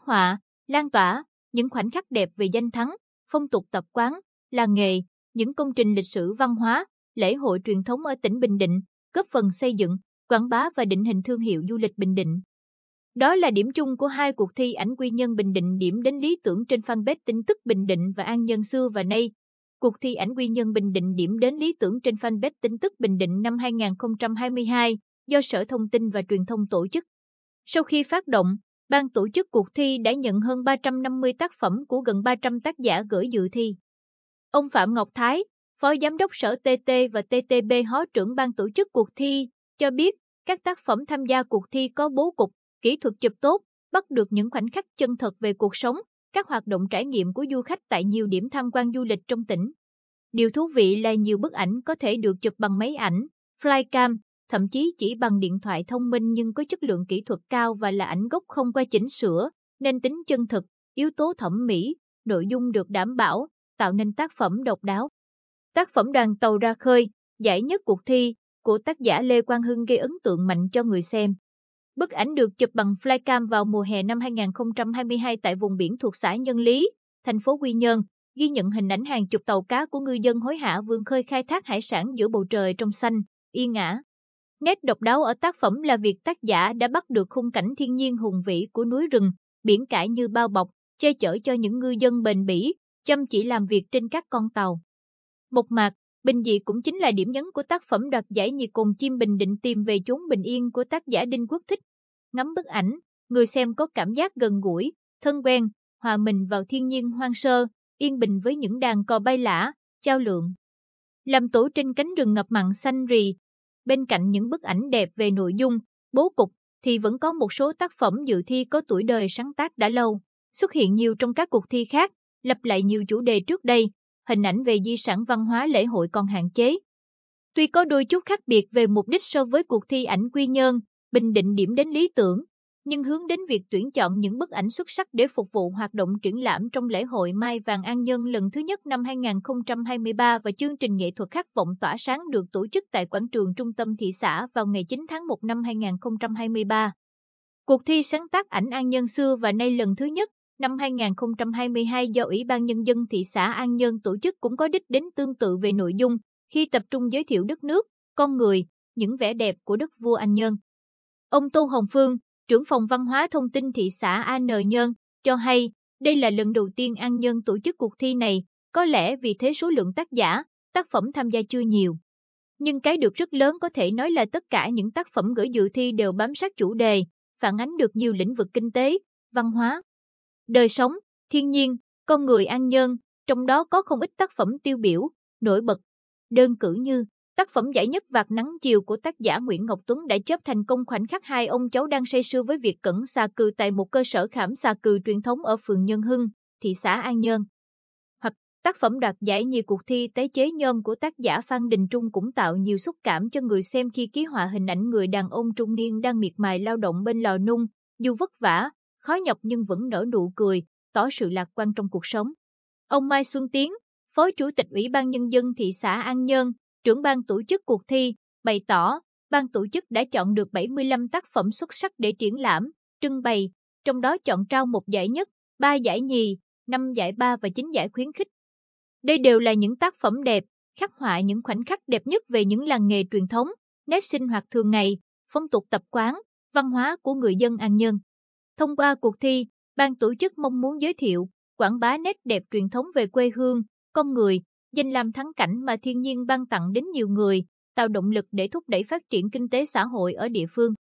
họa, lan tỏa những khoảnh khắc đẹp về danh thắng, phong tục tập quán, làng nghề, những công trình lịch sử văn hóa, lễ hội truyền thống ở tỉnh Bình Định, góp phần xây dựng, quảng bá và định hình thương hiệu du lịch Bình Định. Đó là điểm chung của hai cuộc thi ảnh quy nhân Bình Định điểm đến lý tưởng trên fanpage tin tức Bình Định và An Nhân xưa và nay. Cuộc thi ảnh quy nhân Bình Định điểm đến lý tưởng trên fanpage tin tức Bình Định năm 2022 do Sở Thông tin và Truyền thông tổ chức. Sau khi phát động, ban tổ chức cuộc thi đã nhận hơn 350 tác phẩm của gần 300 tác giả gửi dự thi. Ông Phạm Ngọc Thái, Phó Giám đốc Sở TT và TTB Hó trưởng ban tổ chức cuộc thi, cho biết các tác phẩm tham gia cuộc thi có bố cục, kỹ thuật chụp tốt, bắt được những khoảnh khắc chân thật về cuộc sống, các hoạt động trải nghiệm của du khách tại nhiều điểm tham quan du lịch trong tỉnh. Điều thú vị là nhiều bức ảnh có thể được chụp bằng máy ảnh, flycam, thậm chí chỉ bằng điện thoại thông minh nhưng có chất lượng kỹ thuật cao và là ảnh gốc không qua chỉnh sửa, nên tính chân thực, yếu tố thẩm mỹ, nội dung được đảm bảo, tạo nên tác phẩm độc đáo. Tác phẩm đoàn tàu ra khơi, giải nhất cuộc thi, của tác giả Lê Quang Hưng gây ấn tượng mạnh cho người xem. Bức ảnh được chụp bằng flycam vào mùa hè năm 2022 tại vùng biển thuộc xã Nhân Lý, thành phố Quy Nhơn, ghi nhận hình ảnh hàng chục tàu cá của ngư dân hối hả vươn khơi khai thác hải sản giữa bầu trời trong xanh, yên ngã. Nét độc đáo ở tác phẩm là việc tác giả đã bắt được khung cảnh thiên nhiên hùng vĩ của núi rừng, biển cả như bao bọc, che chở cho những ngư dân bền bỉ, chăm chỉ làm việc trên các con tàu. Một mạc, bình dị cũng chính là điểm nhấn của tác phẩm đoạt giải nhì cùng chim bình định tìm về chốn bình yên của tác giả Đinh Quốc Thích. Ngắm bức ảnh, người xem có cảm giác gần gũi, thân quen, hòa mình vào thiên nhiên hoang sơ, yên bình với những đàn cò bay lả, trao lượng. Làm tổ trên cánh rừng ngập mặn xanh rì, bên cạnh những bức ảnh đẹp về nội dung, bố cục, thì vẫn có một số tác phẩm dự thi có tuổi đời sáng tác đã lâu, xuất hiện nhiều trong các cuộc thi khác, lặp lại nhiều chủ đề trước đây, hình ảnh về di sản văn hóa lễ hội còn hạn chế. Tuy có đôi chút khác biệt về mục đích so với cuộc thi ảnh quy nhơn, bình định điểm đến lý tưởng, nhưng hướng đến việc tuyển chọn những bức ảnh xuất sắc để phục vụ hoạt động triển lãm trong lễ hội Mai Vàng An Nhân lần thứ nhất năm 2023 và chương trình nghệ thuật khát vọng tỏa sáng được tổ chức tại quảng trường trung tâm thị xã vào ngày 9 tháng 1 năm 2023. Cuộc thi sáng tác ảnh An Nhân xưa và nay lần thứ nhất năm 2022 do Ủy ban Nhân dân thị xã An Nhân tổ chức cũng có đích đến tương tự về nội dung, khi tập trung giới thiệu đất nước, con người, những vẻ đẹp của đất vua An Nhân. Ông Tô Hồng Phương, trưởng phòng văn hóa thông tin thị xã An Nhơn, cho hay đây là lần đầu tiên An Nhơn tổ chức cuộc thi này, có lẽ vì thế số lượng tác giả, tác phẩm tham gia chưa nhiều. Nhưng cái được rất lớn có thể nói là tất cả những tác phẩm gửi dự thi đều bám sát chủ đề, phản ánh được nhiều lĩnh vực kinh tế, văn hóa, đời sống, thiên nhiên, con người An Nhơn, trong đó có không ít tác phẩm tiêu biểu, nổi bật. Đơn cử như Tác phẩm giải nhất Vạt nắng chiều của tác giả Nguyễn Ngọc Tuấn đã chớp thành công khoảnh khắc hai ông cháu đang say sưa với việc cẩn xà cừ tại một cơ sở khảm xà cừ truyền thống ở phường Nhân Hưng, thị xã An Nhơn. Hoặc tác phẩm đoạt giải nhiều cuộc thi tái chế nhôm của tác giả Phan Đình Trung cũng tạo nhiều xúc cảm cho người xem khi ký họa hình ảnh người đàn ông trung niên đang miệt mài lao động bên lò nung, dù vất vả, khó nhọc nhưng vẫn nở nụ cười, tỏ sự lạc quan trong cuộc sống. Ông Mai Xuân Tiến, Phó Chủ tịch Ủy ban Nhân dân thị xã An Nhơn, trưởng ban tổ chức cuộc thi, bày tỏ ban tổ chức đã chọn được 75 tác phẩm xuất sắc để triển lãm, trưng bày, trong đó chọn trao một giải nhất, ba giải nhì, năm giải ba và chín giải khuyến khích. Đây đều là những tác phẩm đẹp, khắc họa những khoảnh khắc đẹp nhất về những làng nghề truyền thống, nét sinh hoạt thường ngày, phong tục tập quán, văn hóa của người dân An Nhân. Thông qua cuộc thi, ban tổ chức mong muốn giới thiệu, quảng bá nét đẹp truyền thống về quê hương, con người, danh làm thắng cảnh mà thiên nhiên ban tặng đến nhiều người, tạo động lực để thúc đẩy phát triển kinh tế xã hội ở địa phương.